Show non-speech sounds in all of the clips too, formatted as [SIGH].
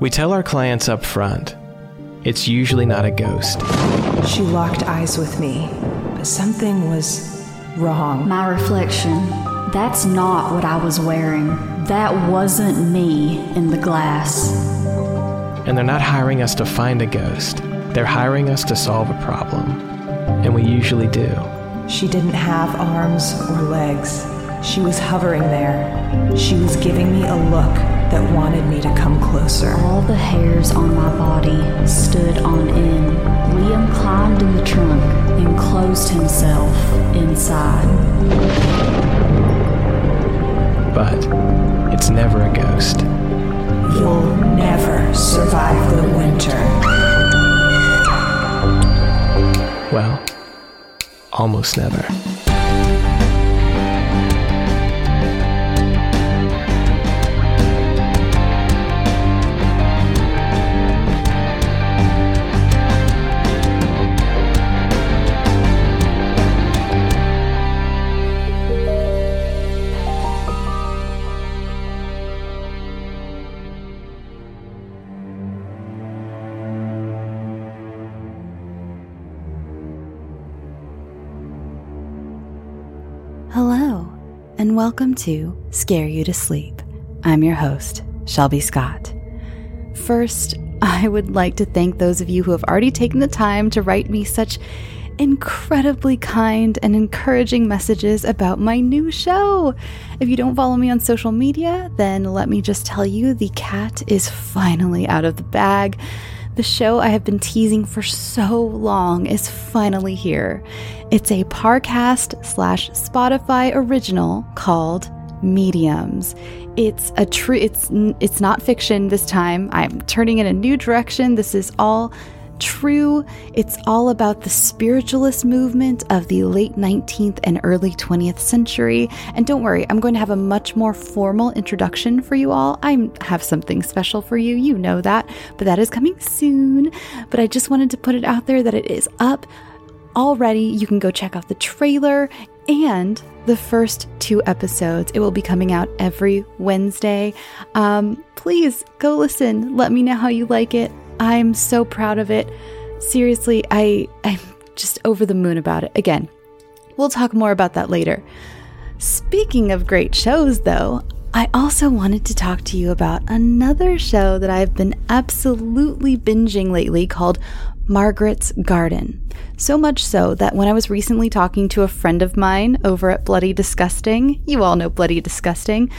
We tell our clients up front it's usually not a ghost. She locked eyes with me, but something was wrong. My reflection. That's not what I was wearing. That wasn't me in the glass. And they're not hiring us to find a ghost, they're hiring us to solve a problem. And we usually do. She didn't have arms or legs. She was hovering there. She was giving me a look that wanted me to come closer. All the hairs on my body stood on end. Liam climbed in the trunk and closed himself inside. But it's never a ghost. You'll never survive the winter. Well, almost never. And welcome to Scare You to Sleep. I'm your host, Shelby Scott. First, I would like to thank those of you who have already taken the time to write me such incredibly kind and encouraging messages about my new show. If you don't follow me on social media, then let me just tell you the cat is finally out of the bag. The show I have been teasing for so long is finally here. It's a Parcast slash Spotify original called Mediums. It's a true. It's it's not fiction this time. I'm turning in a new direction. This is all true. It's all about the spiritualist movement of the late 19th and early 20th century. And don't worry, I'm going to have a much more formal introduction for you all. I have something special for you. You know that, but that is coming soon. But I just wanted to put it out there that it is up already. You can go check out the trailer and the first two episodes. It will be coming out every Wednesday. Um, please go listen. Let me know how you like it. I'm so proud of it. Seriously, I I'm just over the moon about it. Again, we'll talk more about that later. Speaking of great shows though, I also wanted to talk to you about another show that I've been absolutely binging lately called Margaret's Garden. So much so that when I was recently talking to a friend of mine over at Bloody Disgusting, you all know Bloody Disgusting,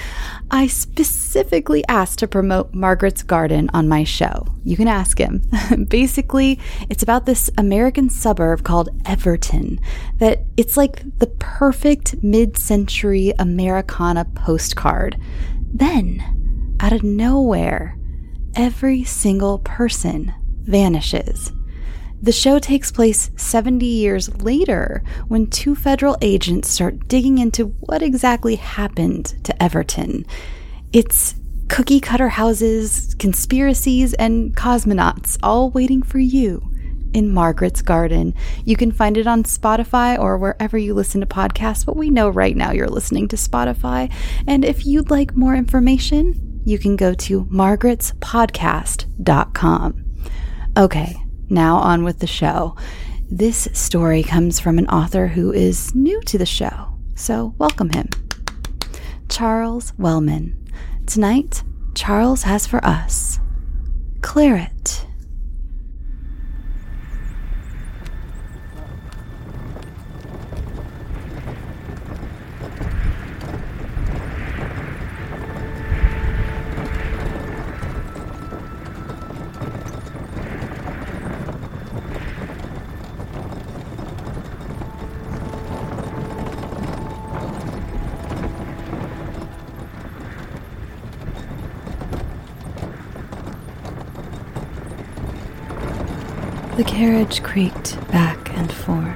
I specifically asked to promote Margaret's Garden on my show. You can ask him. [LAUGHS] Basically, it's about this American suburb called Everton that it's like the perfect mid-century Americana postcard. Then, out of nowhere, every single person vanishes. The show takes place 70 years later when two federal agents start digging into what exactly happened to Everton. It's cookie cutter houses, conspiracies, and cosmonauts all waiting for you in Margaret's Garden. You can find it on Spotify or wherever you listen to podcasts, but we know right now you're listening to Spotify. And if you'd like more information, you can go to margaretspodcast.com. Okay, now, on with the show. This story comes from an author who is new to the show, so welcome him. Charles Wellman. Tonight, Charles has for us Claret. Carriage creaked back and forth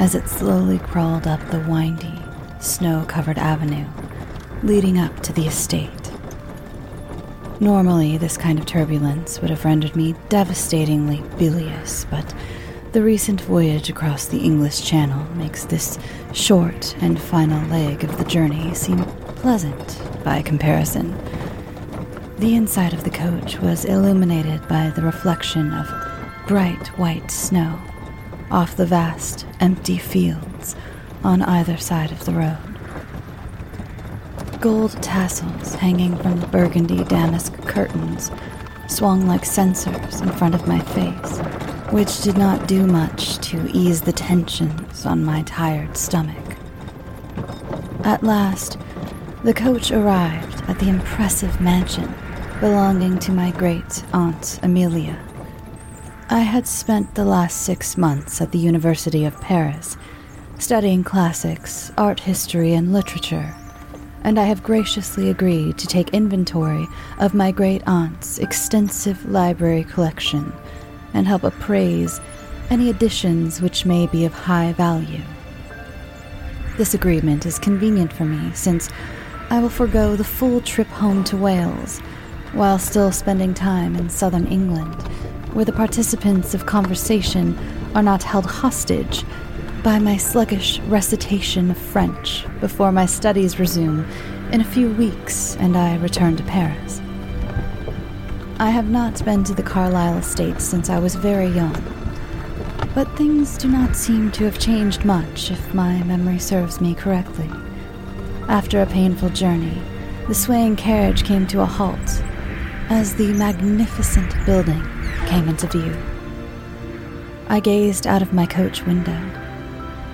as it slowly crawled up the windy, snow covered avenue leading up to the estate. Normally, this kind of turbulence would have rendered me devastatingly bilious, but the recent voyage across the English Channel makes this short and final leg of the journey seem pleasant by comparison. The inside of the coach was illuminated by the reflection of bright white snow off the vast, empty fields on either side of the road. Gold tassels hanging from the burgundy damask curtains swung like censers in front of my face, which did not do much to ease the tensions on my tired stomach. At last, the coach arrived at the impressive mansion belonging to my great aunt Amelia. I had spent the last six months at the University of Paris, studying classics, art history, and literature, and I have graciously agreed to take inventory of my great aunt's extensive library collection and help appraise any additions which may be of high value. This agreement is convenient for me since I will forego the full trip home to Wales while still spending time in southern England, where the participants of conversation are not held hostage by my sluggish recitation of French before my studies resume in a few weeks and I return to Paris. I have not been to the Carlyle estate since I was very young, but things do not seem to have changed much if my memory serves me correctly. After a painful journey, the swaying carriage came to a halt as the magnificent building came into view. I gazed out of my coach window.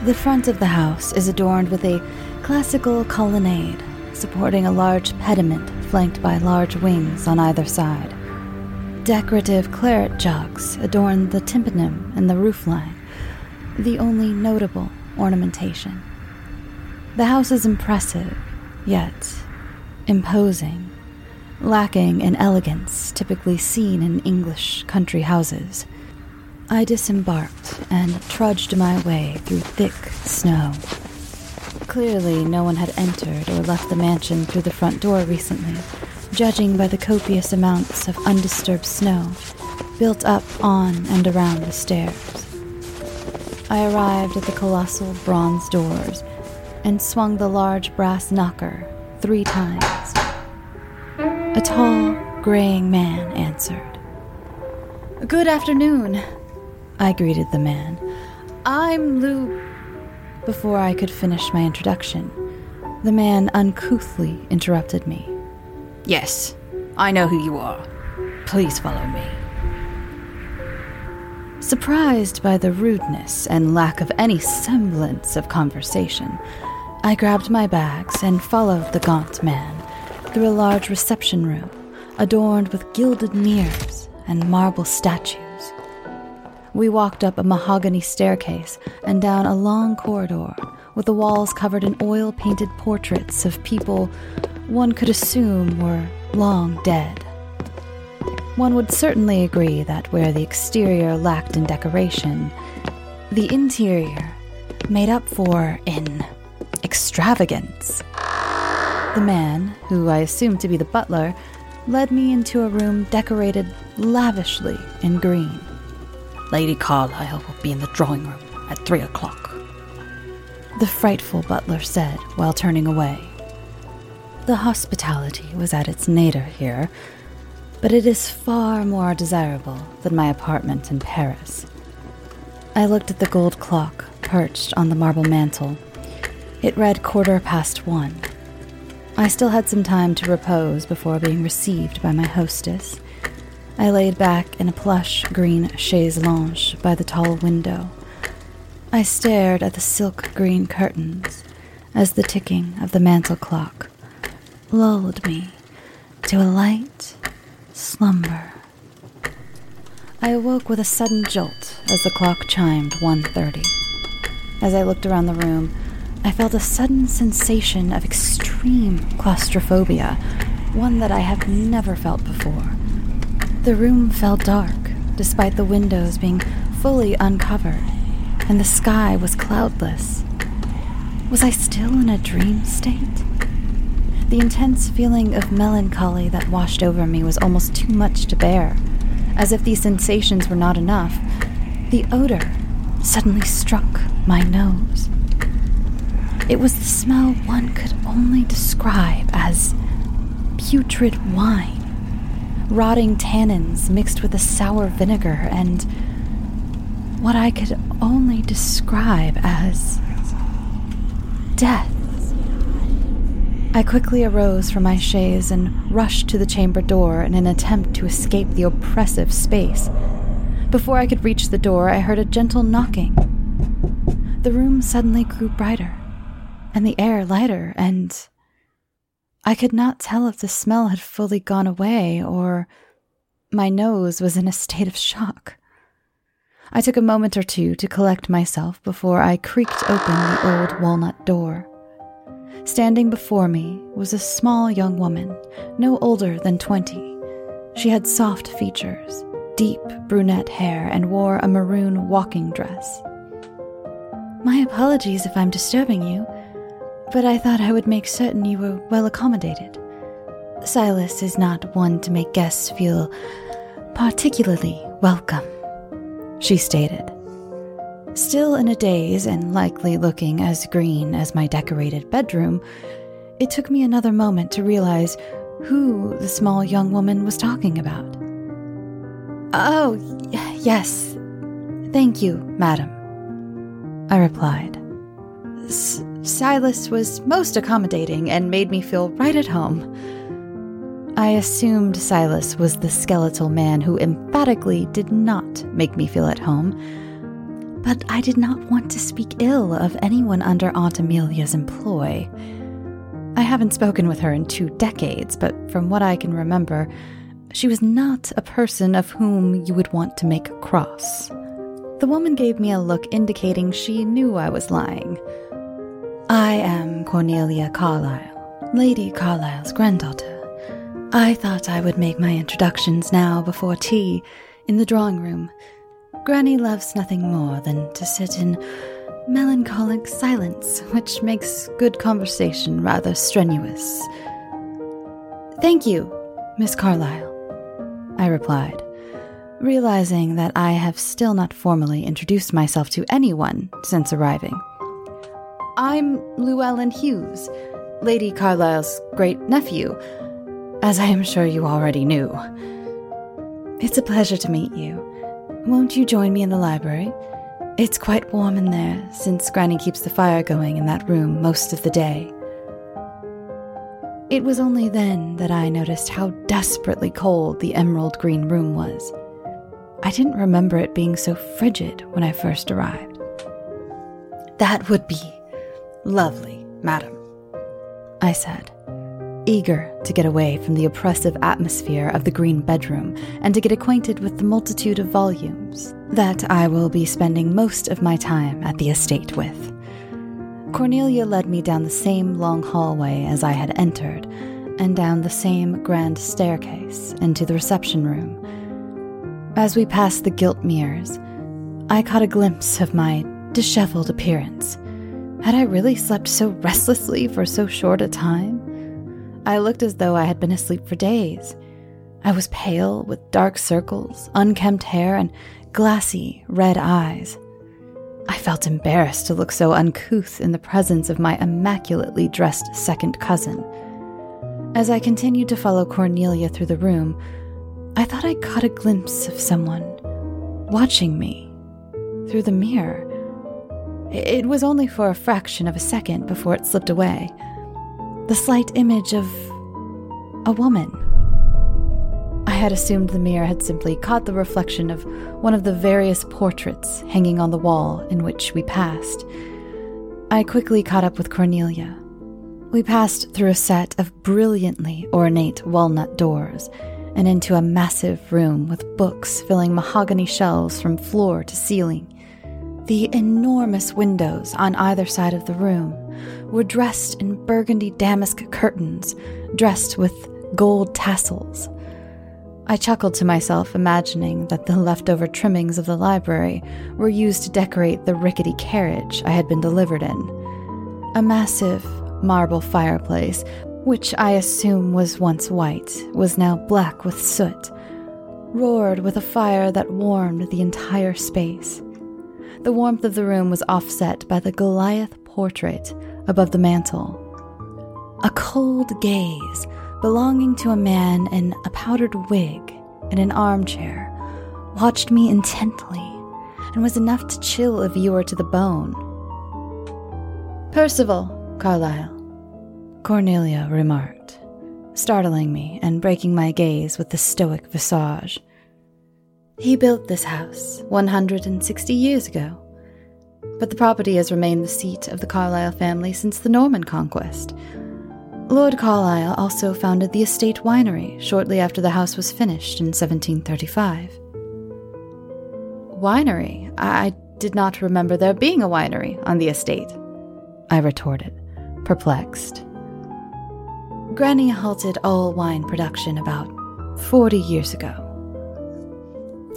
The front of the house is adorned with a classical colonnade supporting a large pediment flanked by large wings on either side. Decorative claret jugs adorn the tympanum and the roofline, the only notable ornamentation. The house is impressive, yet imposing, lacking in elegance typically seen in English country houses. I disembarked and trudged my way through thick snow. Clearly, no one had entered or left the mansion through the front door recently, judging by the copious amounts of undisturbed snow built up on and around the stairs. I arrived at the colossal bronze doors and swung the large brass knocker three times. A tall, graying man answered. Good afternoon, I greeted the man. I'm Lou. Before I could finish my introduction, the man uncouthly interrupted me. Yes, I know who you are. Please follow me. Surprised by the rudeness and lack of any semblance of conversation, I grabbed my bags and followed the gaunt man through a large reception room adorned with gilded mirrors and marble statues. We walked up a mahogany staircase and down a long corridor with the walls covered in oil painted portraits of people one could assume were long dead. One would certainly agree that where the exterior lacked in decoration, the interior made up for in extravagance. The man, who I assumed to be the butler, led me into a room decorated lavishly in green. Lady Carlyle will be in the drawing room at three o'clock. The frightful butler said while turning away. The hospitality was at its nadir here, but it is far more desirable than my apartment in Paris. I looked at the gold clock perched on the marble mantel. It read quarter past one. I still had some time to repose before being received by my hostess. I laid back in a plush green chaise longue by the tall window. I stared at the silk green curtains as the ticking of the mantel clock lulled me to a light slumber. I awoke with a sudden jolt as the clock chimed 1:30. As I looked around the room, I felt a sudden sensation of extreme claustrophobia, one that I have never felt before. The room felt dark, despite the windows being fully uncovered, and the sky was cloudless. Was I still in a dream state? The intense feeling of melancholy that washed over me was almost too much to bear. As if these sensations were not enough, the odor suddenly struck my nose. It was the smell one could only describe as putrid wine. rotting tannins mixed with a sour vinegar and what I could only describe as death. I quickly arose from my chaise and rushed to the chamber door in an attempt to escape the oppressive space. Before I could reach the door, I heard a gentle knocking. The room suddenly grew brighter, and the air lighter, and I could not tell if the smell had fully gone away or my nose was in a state of shock. I took a moment or two to collect myself before I creaked open the old walnut door. Standing before me was a small young woman, no older than twenty. She had soft features, deep brunette hair, and wore a maroon walking dress. My apologies if I'm disturbing you, but I thought I would make certain you were well accommodated. Silas is not one to make guests feel particularly welcome she stated. Still in a daze and likely looking as green as my decorated bedroom, it took me another moment to realize who the small young woman was talking about. Oh, yes. Thank you, madam. I replied. Silas was most accommodating and made me feel right at home. I assumed Silas was the skeletal man who emphatically did not make me feel at home, but I did not want to speak ill of anyone under Aunt Amelia's employ. I haven't spoken with her in two decades, but from what I can remember, she was not a person of whom you would want to make a cross. The woman gave me a look indicating she knew I was lying. I am Cornelia Carlyle, Lady Carlyle's granddaughter. I thought I would make my introductions now before tea in the drawing room. Granny loves nothing more than to sit in melancholic silence, which makes good conversation rather strenuous. Thank you, Miss Carlyle, I replied, realizing that I have still not formally introduced myself to anyone since arriving. I'm Llewellyn Hughes, Lady Carlyle's great nephew as I am sure you already knew. It's a pleasure to meet you. Won't you join me in the library? It's quite warm in there, since Granny keeps the fire going in that room most of the day. It was only then that I noticed how desperately cold the emerald green room was. I didn't remember it being so frigid when I first arrived. That would be lovely, madam, I said eager to get away from the oppressive atmosphere of the green bedroom and to get acquainted with the multitude of volumes that I will be spending most of my time at the estate with. Cornelia led me down the same long hallway as I had entered, and down the same grand staircase into the reception room. As we passed the gilt mirrors, I caught a glimpse of my disheveled appearance. Had I really slept so restlessly for so short a time? I looked as though I had been asleep for days. I was pale, with dark circles, unkempt hair, and glassy red eyes. I felt embarrassed to look so uncouth in the presence of my immaculately dressed second cousin. As I continued to follow Cornelia through the room, I thought I caught a glimpse of someone watching me through the mirror. It was only for a fraction of a second before it slipped away the slight image of a woman. I had assumed the mirror had simply caught the reflection of one of the various portraits hanging on the wall in which we passed. I quickly caught up with Cornelia. We passed through a set of brilliantly ornate walnut doors and into a massive room with books filling mahogany shelves from floor to ceiling. The enormous windows on either side of the room were dressed in burgundy damask curtains, dressed with gold tassels. I chuckled to myself, imagining that the leftover trimmings of the library were used to decorate the rickety carriage I had been delivered in. A massive marble fireplace, which I assume was once white, was now black with soot, roared with a fire that warmed the entire space. The warmth of the room was offset by the Goliath portrait above the mantel. A cold gaze belonging to a man in a powdered wig in an armchair, watched me intently and was enough to chill a viewer to the bone. Percival, Carlyle, Cornelia remarked, startling me and breaking my gaze with the stoic visage. He built this house 160 years ago, but the property has remained the seat of the Carlyle family since the Norman conquest. Lord Carlyle also founded the estate winery shortly after the house was finished in 1735. Winery? I did not remember there being a winery on the estate, I retorted, perplexed. Granny halted all wine production about 40 years ago.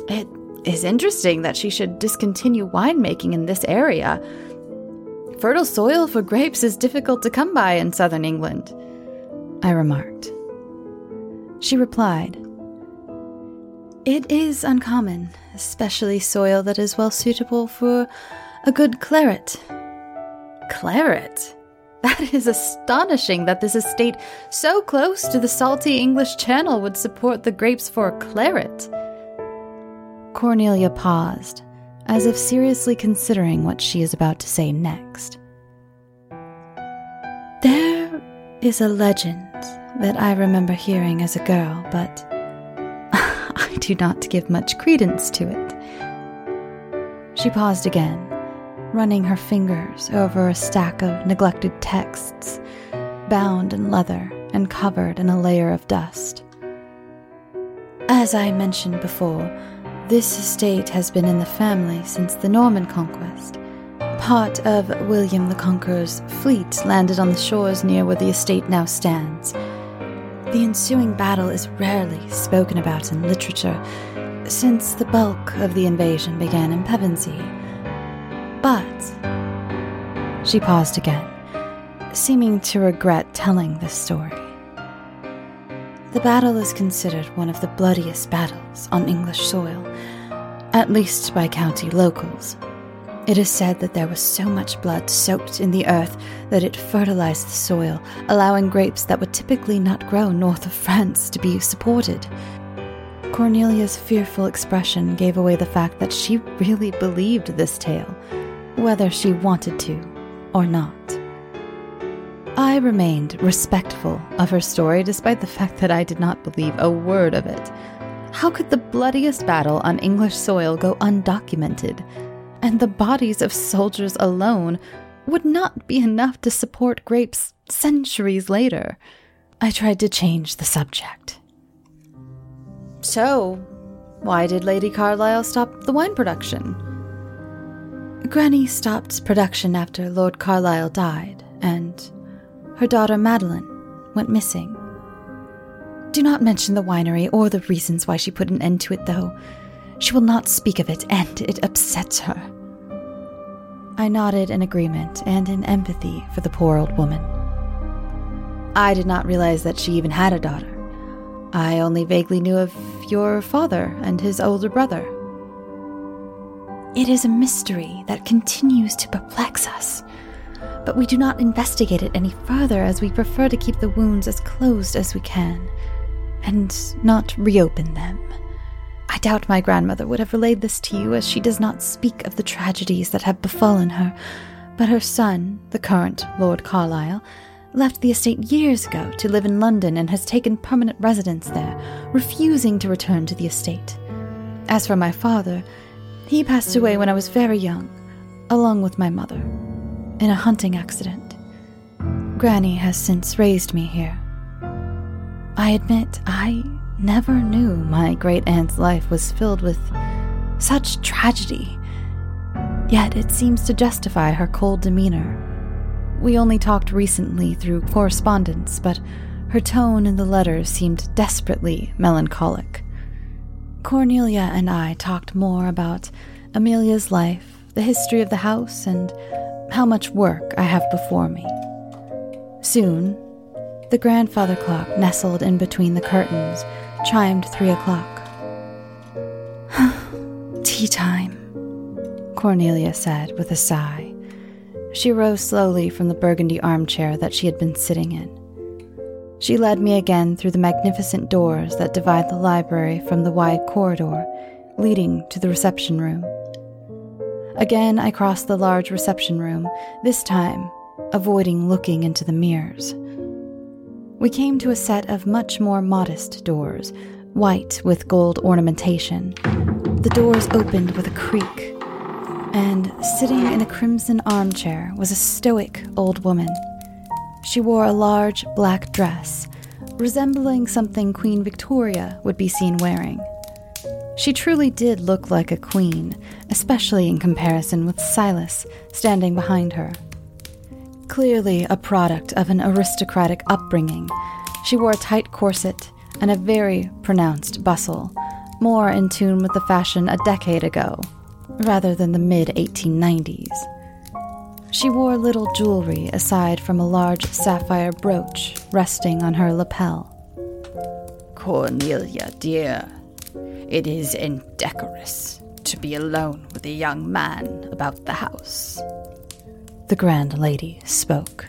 It is interesting that she should discontinue winemaking in this area. Fertile soil for grapes is difficult to come by in southern England, I remarked. She replied, It is uncommon, especially soil that is well suitable for a good claret. Claret? That is astonishing that this estate so close to the salty English Channel would support the grapes for claret. Cornelia paused, as if seriously considering what she is about to say next. There is a legend that I remember hearing as a girl, but [LAUGHS] I do not give much credence to it. She paused again, running her fingers over a stack of neglected texts, bound in leather and covered in a layer of dust. As I mentioned before, this estate has been in the family since the Norman conquest. Part of William the Conqueror's fleet landed on the shores near where the estate now stands. The ensuing battle is rarely spoken about in literature, since the bulk of the invasion began in Pevensey. But. She paused again, seeming to regret telling this story. The battle is considered one of the bloodiest battles on English soil, at least by county locals. It is said that there was so much blood soaked in the earth that it fertilized the soil, allowing grapes that would typically not grow north of France to be supported. Cornelia's fearful expression gave away the fact that she really believed this tale, whether she wanted to or not. I remained respectful of her story despite the fact that I did not believe a word of it. How could the bloodiest battle on English soil go undocumented? And the bodies of soldiers alone would not be enough to support grapes centuries later. I tried to change the subject. So, why did Lady Carlyle stop the wine production? Granny stopped production after Lord Carlyle died, and her daughter Madeline went missing. Do not mention the winery or the reasons why she put an end to it, though. She will not speak of it, and it upsets her. I nodded in agreement and in empathy for the poor old woman. I did not realize that she even had a daughter. I only vaguely knew of your father and his older brother. It is a mystery that continues to perplex us but we do not investigate it any further as we prefer to keep the wounds as closed as we can and not reopen them. I doubt my grandmother would have relayed this to you as she does not speak of the tragedies that have befallen her, but her son, the current Lord Carlyle, left the estate years ago to live in London and has taken permanent residence there, refusing to return to the estate. As for my father, he passed away when I was very young, along with my mother in a hunting accident. Granny has since raised me here. I admit I never knew my great aunt's life was filled with such tragedy, yet it seems to justify her cold demeanor. We only talked recently through correspondence, but her tone in the letters seemed desperately melancholic. Cornelia and I talked more about Amelia's life, the history of the house, and how much work I have before me. Soon, the grandfather clock nestled in between the curtains chimed three o'clock. [SIGHS] Tea time, Cornelia said with a sigh. She rose slowly from the burgundy armchair that she had been sitting in. She led me again through the magnificent doors that divide the library from the wide corridor leading to the reception room. Again, I crossed the large reception room, this time avoiding looking into the mirrors. We came to a set of much more modest doors, white with gold ornamentation. The doors opened with a creak, and sitting in a crimson armchair was a stoic old woman. She wore a large black dress, resembling something Queen Victoria would be seen wearing. She truly did look like a queen, especially in comparison with Silas standing behind her. Clearly a product of an aristocratic upbringing, she wore a tight corset and a very pronounced bustle, more in tune with the fashion a decade ago, rather than the mid 1890s. She wore little jewelry aside from a large sapphire brooch resting on her lapel. Cornelia, dear, it is indecorous to be alone with a young man about the house. The grand lady spoke.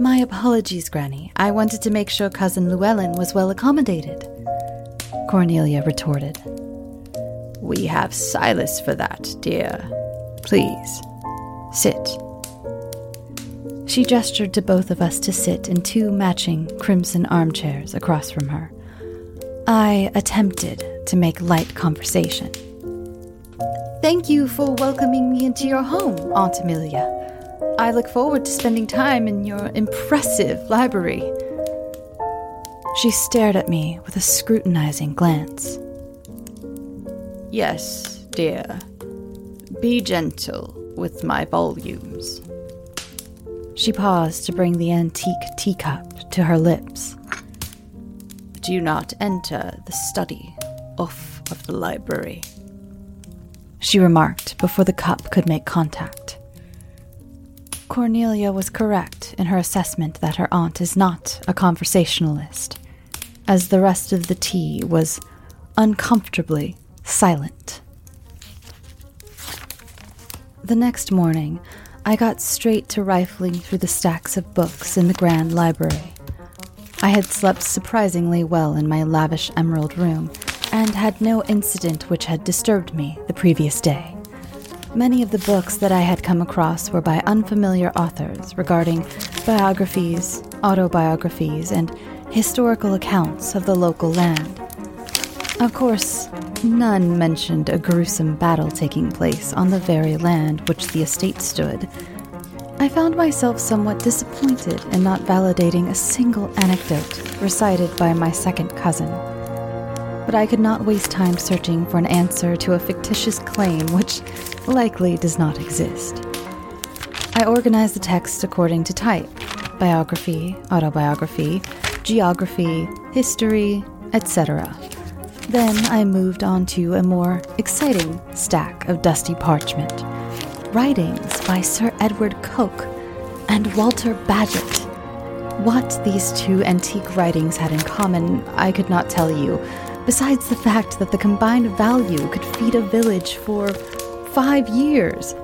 My apologies, Granny. I wanted to make sure Cousin Llewellyn was well accommodated. Cornelia retorted. We have Silas for that, dear. Please, sit. She gestured to both of us to sit in two matching crimson armchairs across from her. I attempted to make light conversation. Thank you for welcoming me into your home, Aunt Amelia. I look forward to spending time in your impressive library. She stared at me with a scrutinizing glance. Yes, dear. Be gentle with my volumes. She paused to bring the antique teacup to her lips do not enter the study off of the library. She remarked before the cup could make contact. Cornelia was correct in her assessment that her aunt is not a conversationalist, as the rest of the tea was uncomfortably silent. The next morning, I got straight to rifling through the stacks of books in the grand library. I had slept surprisingly well in my lavish emerald room and had no incident which had disturbed me the previous day. Many of the books that I had come across were by unfamiliar authors regarding biographies, autobiographies, and historical accounts of the local land. Of course, none mentioned a gruesome battle taking place on the very land which the estate stood I found myself somewhat disappointed in not validating a single anecdote recited by my second cousin. But I could not waste time searching for an answer to a fictitious claim which likely does not exist. I organized the text according to type biography, autobiography, geography, history, etc. Then I moved on to a more exciting stack of dusty parchment writings by Sir Edward Coke and Walter Bagehot. What these two antique writings had in common, I could not tell you, besides the fact that the combined value could feed a village for five years.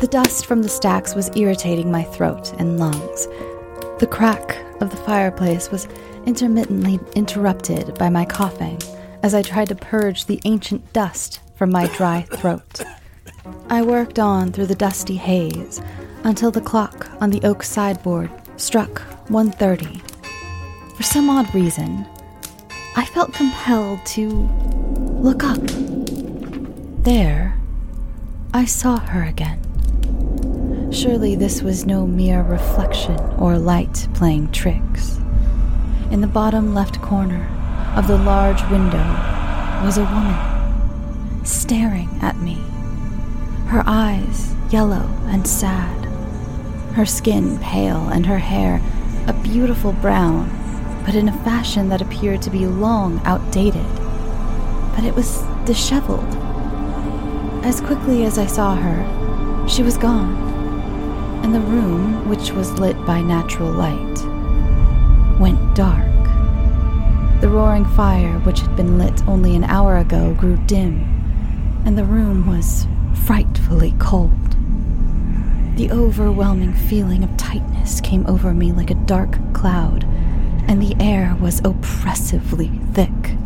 The dust from the stacks was irritating my throat and lungs. The crack of the fireplace was intermittently interrupted by my coughing as I tried to purge the ancient dust from my dry throat. I worked on through the dusty haze until the clock on the oak sideboard struck 1:30. For some odd reason, I felt compelled to look up. There, I saw her again. Surely this was no mere reflection or light playing tricks. In the bottom left corner of the large window was a woman staring at me her eyes yellow and sad, her skin pale and her hair a beautiful brown, but in a fashion that appeared to be long outdated. But it was disheveled. As quickly as I saw her, she was gone, and the room, which was lit by natural light, went dark. The roaring fire, which had been lit only an hour ago, grew dim, and the room was frightfully cold. The overwhelming feeling of tightness came over me like a dark cloud, and the air was oppressively thick.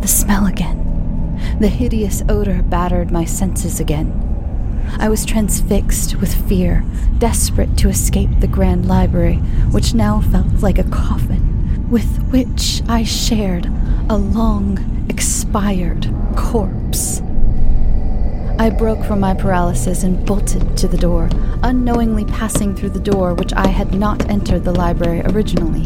The smell again. The hideous odor battered my senses again. I was transfixed with fear, desperate to escape the Grand Library, which now felt like a coffin, with which I shared a long, expired corpse. I broke from my paralysis and bolted to the door, unknowingly passing through the door which I had not entered the library originally.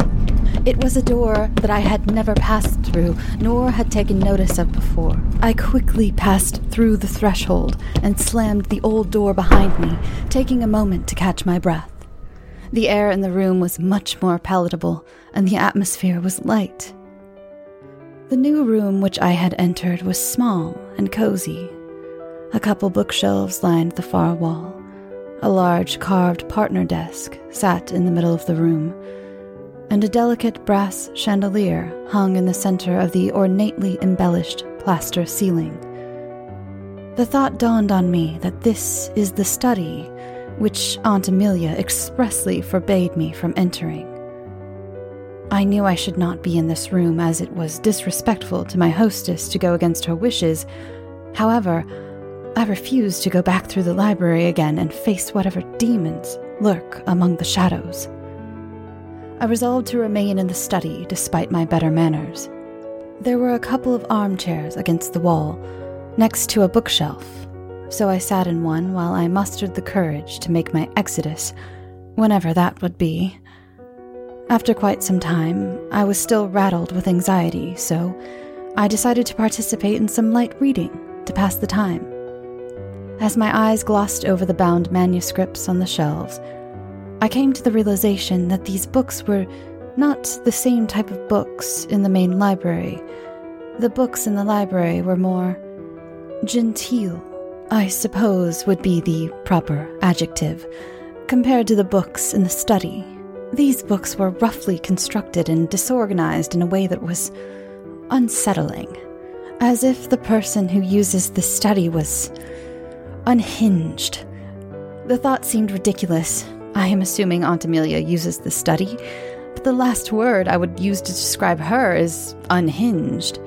It was a door that I had never passed through, nor had taken notice of before. I quickly passed through the threshold and slammed the old door behind me, taking a moment to catch my breath. The air in the room was much more palatable, and the atmosphere was light. The new room which I had entered was small and cozy. A couple bookshelves lined the far wall. A large carved partner desk sat in the middle of the room and a delicate brass chandelier hung in the center of the ornately embellished plaster ceiling. The thought dawned on me that this is the study which Aunt Amelia expressly forbade me from entering. I knew I should not be in this room as it was disrespectful to my hostess to go against her wishes. However, I refused to go back through the library again and face whatever demons lurk among the shadows. I resolved to remain in the study despite my better manners. There were a couple of armchairs against the wall, next to a bookshelf, so I sat in one while I mustered the courage to make my exodus, whenever that would be. After quite some time, I was still rattled with anxiety, so I decided to participate in some light reading to pass the time. As my eyes glossed over the bound manuscripts on the shelves, I came to the realization that these books were not the same type of books in the main library. The books in the library were more genteel, I suppose would be the proper adjective, compared to the books in the study. These books were roughly constructed and disorganized in a way that was unsettling, as if the person who uses the study was unhinged. The thought seemed ridiculous, I am assuming Aunt Amelia uses the study, but the last word I would use to describe her is unhinged.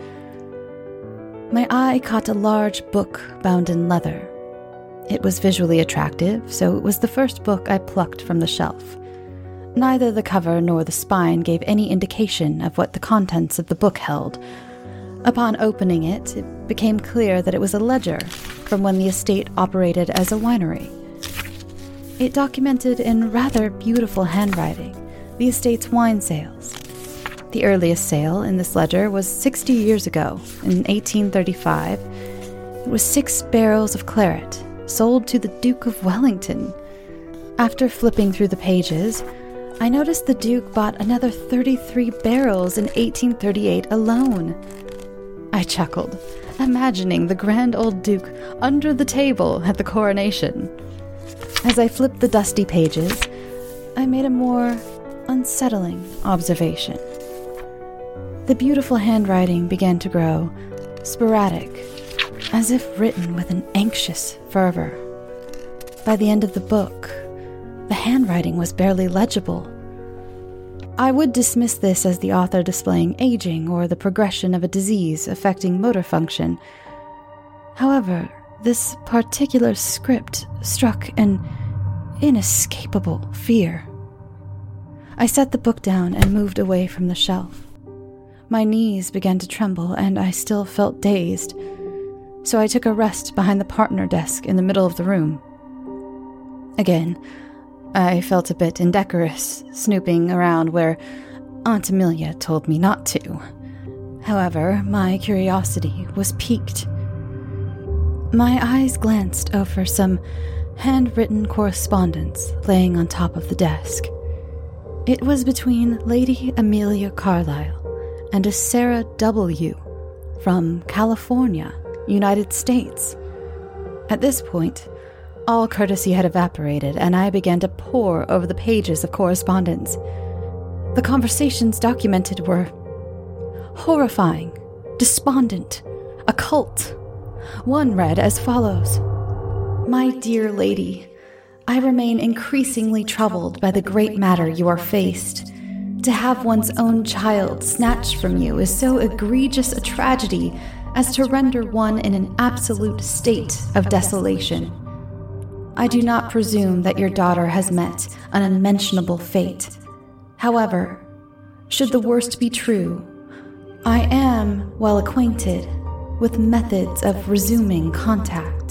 My eye caught a large book bound in leather. It was visually attractive, so it was the first book I plucked from the shelf. Neither the cover nor the spine gave any indication of what the contents of the book held. Upon opening it, it became clear that it was a ledger from when the estate operated as a winery. It documented in rather beautiful handwriting the estate's wine sales. The earliest sale in this ledger was 60 years ago, in 1835. It was six barrels of claret, sold to the Duke of Wellington. After flipping through the pages, I noticed the Duke bought another 33 barrels in 1838 alone. I chuckled, imagining the grand old Duke under the table at the coronation. As I flipped the dusty pages, I made a more unsettling observation. The beautiful handwriting began to grow sporadic, as if written with an anxious fervor. By the end of the book, the handwriting was barely legible. I would dismiss this as the author displaying aging or the progression of a disease affecting motor function. However, this particular script struck an inescapable fear. I set the book down and moved away from the shelf. My knees began to tremble, and I still felt dazed, so I took a rest behind the partner desk in the middle of the room. Again, I felt a bit indecorous, snooping around where Aunt Amelia told me not to. However, my curiosity was piqued my eyes glanced over some handwritten correspondence laying on top of the desk. It was between Lady Amelia Carlyle and a Sarah W. from California, United States. At this point, all courtesy had evaporated, and I began to pore over the pages of correspondence. The conversations documented were horrifying, despondent, occult one read as follows My dear lady, I remain increasingly troubled by the great matter you are faced. To have one's own child snatched from you is so egregious a tragedy as to render one in an absolute state of desolation. I do not presume that your daughter has met an unmentionable fate. However, should the worst be true, I am well acquainted with methods of resuming contact.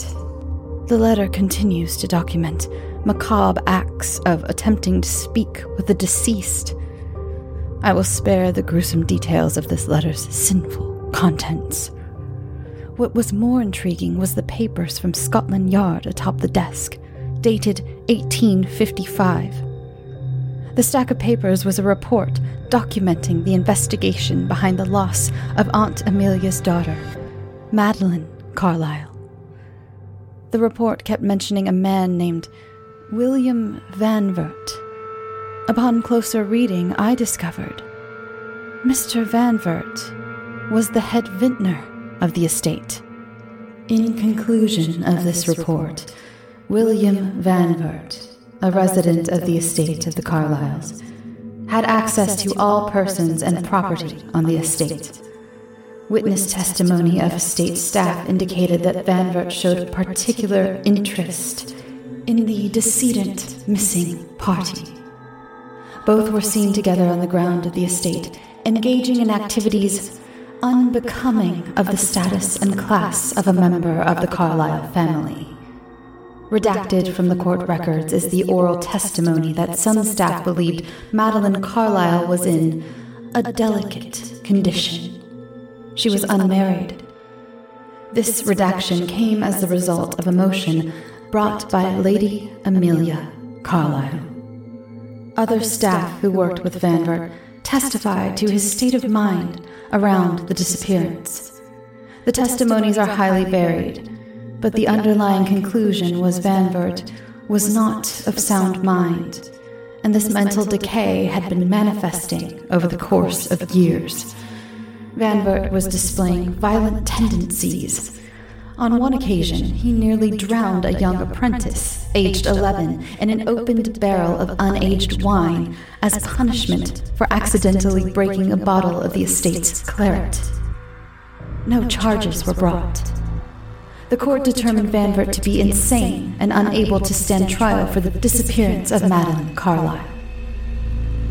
The letter continues to document macabre acts of attempting to speak with the deceased. I will spare the gruesome details of this letter's sinful contents. What was more intriguing was the papers from Scotland Yard atop the desk, dated 1855. The stack of papers was a report documenting the investigation behind the loss of Aunt Amelia's daughter, Madeline Carlyle. The report kept mentioning a man named William Vanvert. Upon closer reading, I discovered Mr. Vanvert was the head vintner of the estate. In conclusion of this report, William Vanvert, a resident of the estate of the Carlyles, had access to all persons and property on the estate. Witness testimony of estate staff indicated that Vanvert showed particular interest in the decedent missing party. Both were seen together on the ground of the estate, engaging in activities unbecoming of the status and class of a member of the Carlyle family. Redacted from the court records is the oral testimony that some staff believed Madeline Carlyle was in a delicate condition. She was unmarried. This redaction came as the result of a motion brought by Lady Amelia Carlyle. Other staff who worked with Vanvert testified to his state of mind around the disappearance. The testimonies are highly varied, but the underlying conclusion was Vanvert was not of sound mind, and this mental decay had been manifesting over the course of years. Vanvert was displaying violent tendencies. On one occasion, he nearly drowned a young apprentice, aged 11, in an opened barrel of unaged wine as punishment for accidentally breaking a bottle of the estate's claret. No charges were brought. The court determined Vanvert to be insane and unable to stand trial for the disappearance of Madeline Carlyle.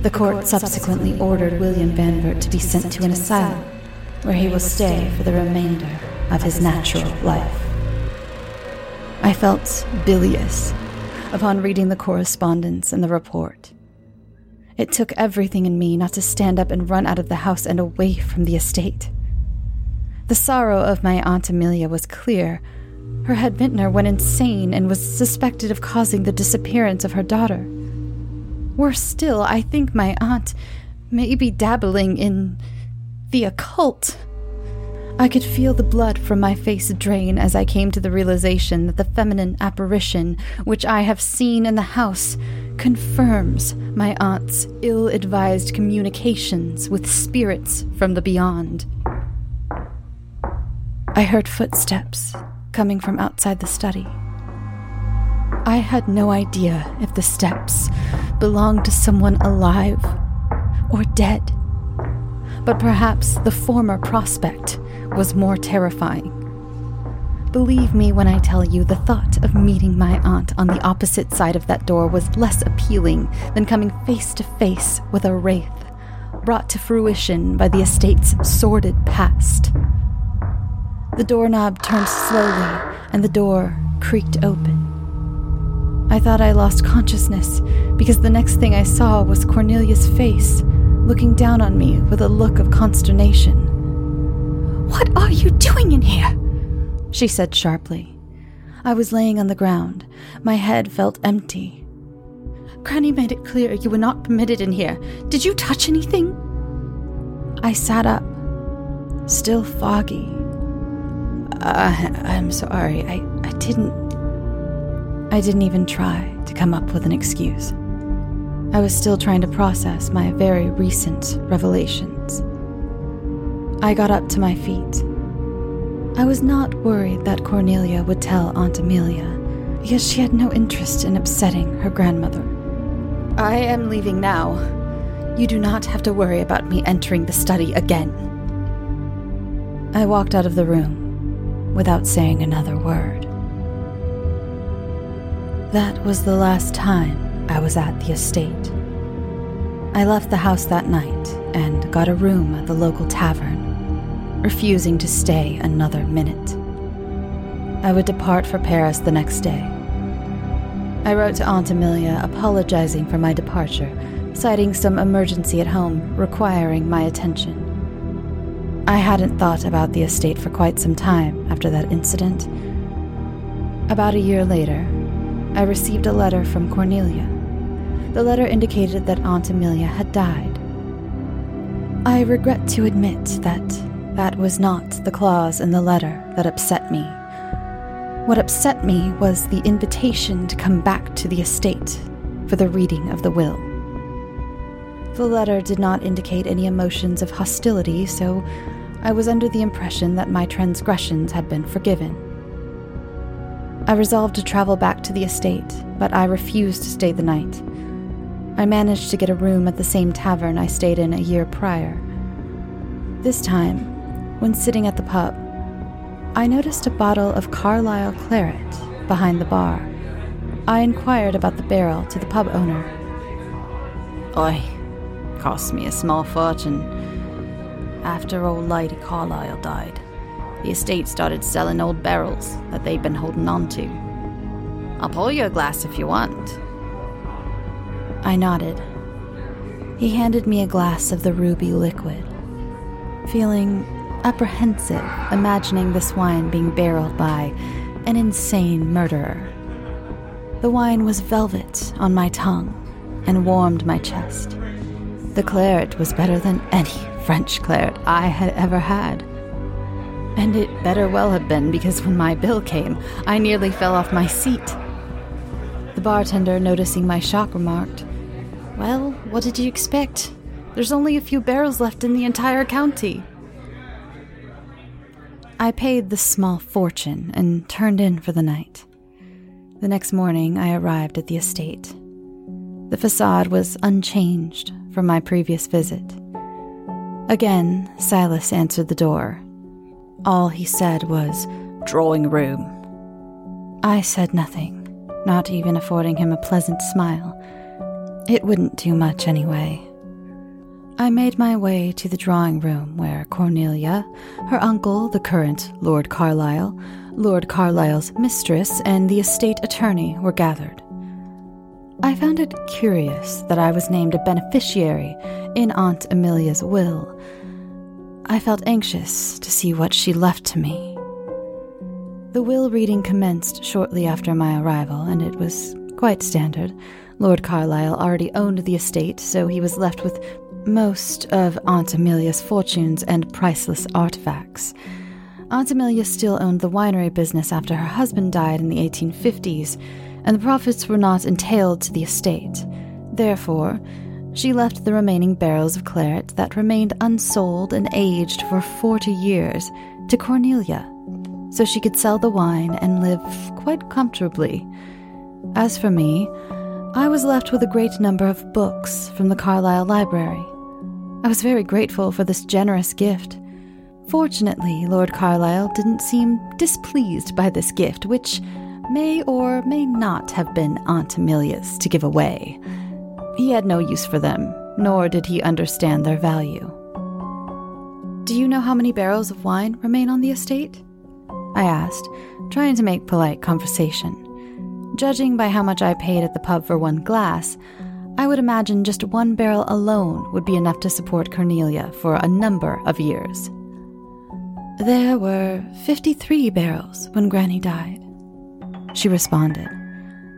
The court subsequently ordered William Vanvert to be sent to an asylum, where he will stay for the remainder of his natural life. I felt bilious upon reading the correspondence and the report. It took everything in me not to stand up and run out of the house and away from the estate. The sorrow of my Aunt Amelia was clear. Her head vintner went insane and was suspected of causing the disappearance of her daughter. Worse still, I think my aunt may be dabbling in the occult. I could feel the blood from my face drain as I came to the realization that the feminine apparition which I have seen in the house confirms my aunt's ill advised communications with spirits from the beyond. I heard footsteps coming from outside the study. I had no idea if the steps belonged to someone alive or dead, but perhaps the former prospect was more terrifying. Believe me when I tell you, the thought of meeting my aunt on the opposite side of that door was less appealing than coming face to face with a wraith brought to fruition by the estate's sordid past. The doorknob turned slowly, and the door creaked open. I thought I lost consciousness because the next thing I saw was Cornelia's face, looking down on me with a look of consternation. What are you doing in here? She said sharply. I was laying on the ground. My head felt empty. Granny made it clear you were not permitted in here. Did you touch anything? I sat up, still foggy uh, I'm sorry. I, I didn't. I didn't even try to come up with an excuse. I was still trying to process my very recent revelations. I got up to my feet. I was not worried that Cornelia would tell Aunt Amelia. because she had no interest in upsetting her grandmother. I am leaving now. You do not have to worry about me entering the study again. I walked out of the room without saying another word. That was the last time I was at the estate. I left the house that night and got a room at the local tavern, refusing to stay another minute. I would depart for Paris the next day. I wrote to Aunt Amelia apologizing for my departure, citing some emergency at home requiring my attention. I hadn't thought about the estate for quite some time after that incident. About a year later, I received a letter from Cornelia. The letter indicated that Aunt Amelia had died. I regret to admit that that was not the clause in the letter that upset me. What upset me was the invitation to come back to the estate for the reading of the will. The letter did not indicate any emotions of hostility, so I was under the impression that my transgressions had been forgiven. I resolved to travel back to the estate, but I refused to stay the night. I managed to get a room at the same tavern I stayed in a year prior. This time, when sitting at the pub, I noticed a bottle of Carlyle claret behind the bar. I inquired about the barrel to the pub owner. Oi, cost me a small fortune. After old Lady Carlyle died, the estate started selling old barrels that they'd been holding on to. I'll pour you a glass if you want. I nodded. He handed me a glass of the ruby liquid. Feeling apprehensive, imagining this wine being barreled by an insane murderer. The wine was velvet on my tongue and warmed my chest. The claret was better than any French claret I had ever had. And it better well have been because when my bill came, I nearly fell off my seat. The bartender, noticing my shock, remarked, Well, what did you expect? There's only a few barrels left in the entire county. I paid the small fortune and turned in for the night. The next morning, I arrived at the estate. The facade was unchanged from my previous visit. Again, Silas answered the door, all he said was, drawing room. I said nothing, not even affording him a pleasant smile. It wouldn't do much anyway. I made my way to the drawing room where Cornelia, her uncle, the current Lord Carlyle, Lord Carlyle's mistress, and the estate attorney were gathered. I found it curious that I was named a beneficiary in Aunt Amelia's will I felt anxious to see what she left to me. The will reading commenced shortly after my arrival, and it was quite standard. Lord Carlyle already owned the estate, so he was left with most of Aunt Amelia's fortunes and priceless artifacts. Aunt Amelia still owned the winery business after her husband died in the 1850s, and the profits were not entailed to the estate. Therefore, she left the remaining barrels of claret that remained unsold and aged for 40 years to Cornelia, so she could sell the wine and live quite comfortably. As for me, I was left with a great number of books from the Carlyle Library. I was very grateful for this generous gift. Fortunately, Lord Carlyle didn't seem displeased by this gift, which may or may not have been Aunt Amelia's to give away. He had no use for them, nor did he understand their value. Do you know how many barrels of wine remain on the estate? I asked, trying to make polite conversation. Judging by how much I paid at the pub for one glass, I would imagine just one barrel alone would be enough to support Cornelia for a number of years. There were 53 barrels when Granny died, she responded.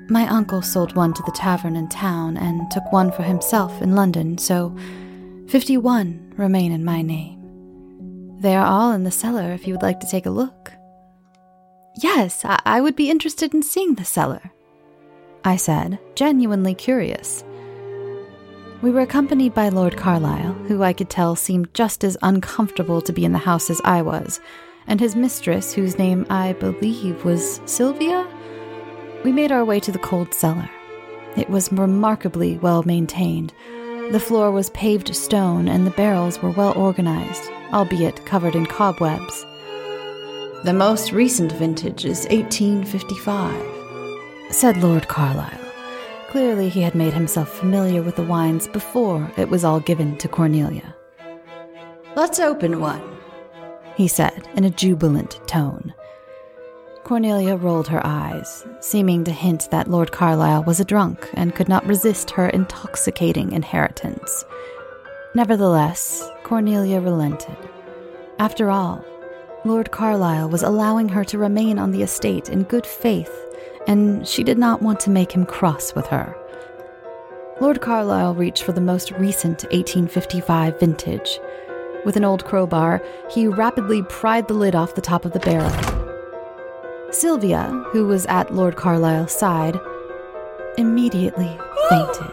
My uncle sold one to the tavern in town and took one for himself in London, so 51 remain in my name. They are all in the cellar if you would like to take a look. Yes, I, I would be interested in seeing the cellar, I said, genuinely curious. We were accompanied by Lord Carlyle, who I could tell seemed just as uncomfortable to be in the house as I was, and his mistress, whose name I believe was Sylvia We made our way to the cold cellar. It was remarkably well maintained. The floor was paved stone, and the barrels were well organized, albeit covered in cobwebs. The most recent vintage is 1855, said Lord Carlyle. Clearly, he had made himself familiar with the wines before it was all given to Cornelia. Let's open one, he said in a jubilant tone. Cornelia rolled her eyes, seeming to hint that Lord Carlyle was a drunk and could not resist her intoxicating inheritance. Nevertheless, Cornelia relented. After all, Lord Carlyle was allowing her to remain on the estate in good faith, and she did not want to make him cross with her. Lord Carlyle reached for the most recent 1855 vintage. With an old crowbar, he rapidly pried the lid off the top of the barrel Sylvia, who was at Lord Carlyle's side, immediately fainted.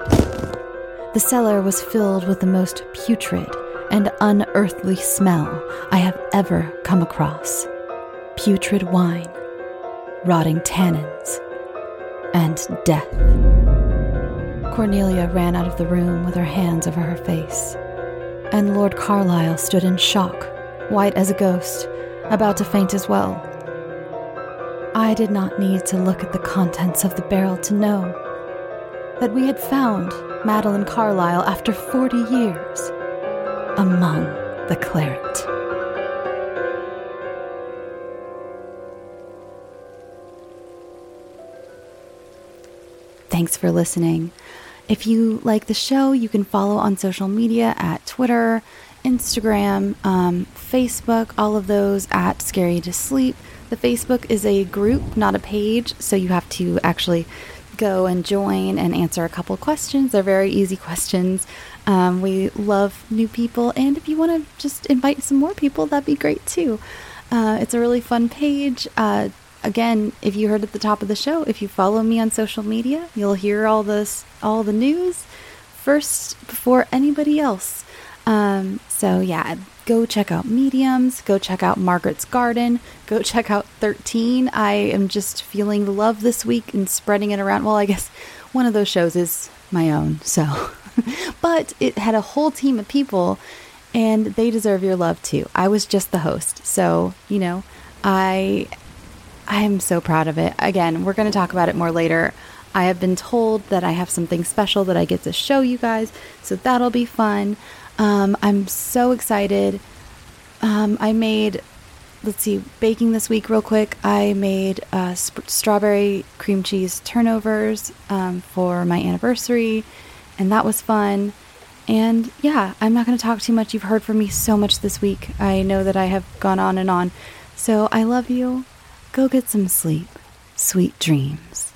The cellar was filled with the most putrid and unearthly smell I have ever come across putrid wine, rotting tannins, and death. Cornelia ran out of the room with her hands over her face, and Lord Carlyle stood in shock, white as a ghost, about to faint as well. I did not need to look at the contents of the barrel to know that we had found Madeline Carlyle after 40 years among the claret. Thanks for listening. If you like the show, you can follow on social media at Twitter, Instagram, um, Facebook, all of those at Scare You to Sleep. The Facebook is a group, not a page, so you have to actually go and join and answer a couple questions. They're very easy questions. Um, we love new people, and if you want to just invite some more people, that'd be great too. Uh, it's a really fun page. Uh, again, if you heard at the top of the show, if you follow me on social media, you'll hear all this, all the news first before anybody else. Um, so yeah, go check out Mediums, go check out Margaret's Garden, go check out 13. I am just feeling the love this week and spreading it around. Well, I guess one of those shows is my own, so. [LAUGHS] but it had a whole team of people and they deserve your love too. I was just the host. So, you know, I I am so proud of it. Again, we're going to talk about it more later. I have been told that I have something special that I get to show you guys, so that'll be fun. Um, I'm so excited. Um, I made, let's see, baking this week real quick. I made uh, sp- strawberry cream cheese turnovers um, for my anniversary, and that was fun. And yeah, I'm not going to talk too much. You've heard from me so much this week. I know that I have gone on and on. So I love you. Go get some sleep. Sweet dreams.